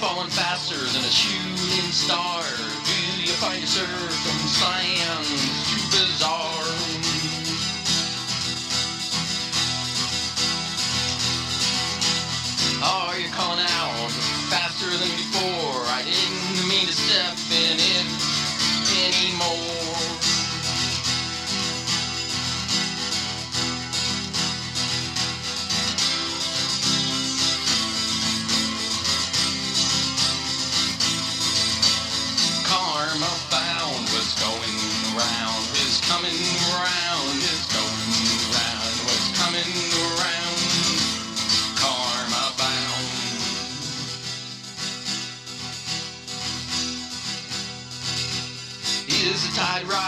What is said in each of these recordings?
falling faster than a shooting star? Do you find a circumstance? is a tide ride.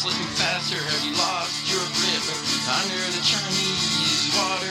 slipping faster? Have you lost your grip under the Chinese water?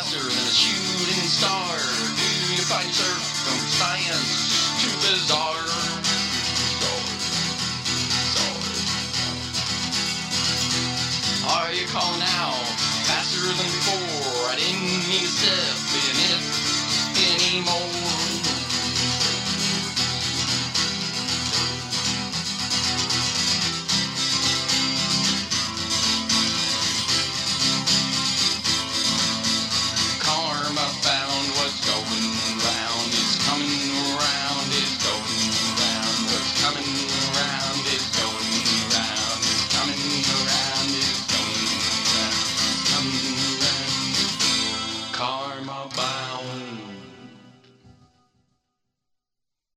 Than and shooting star? Do you find surf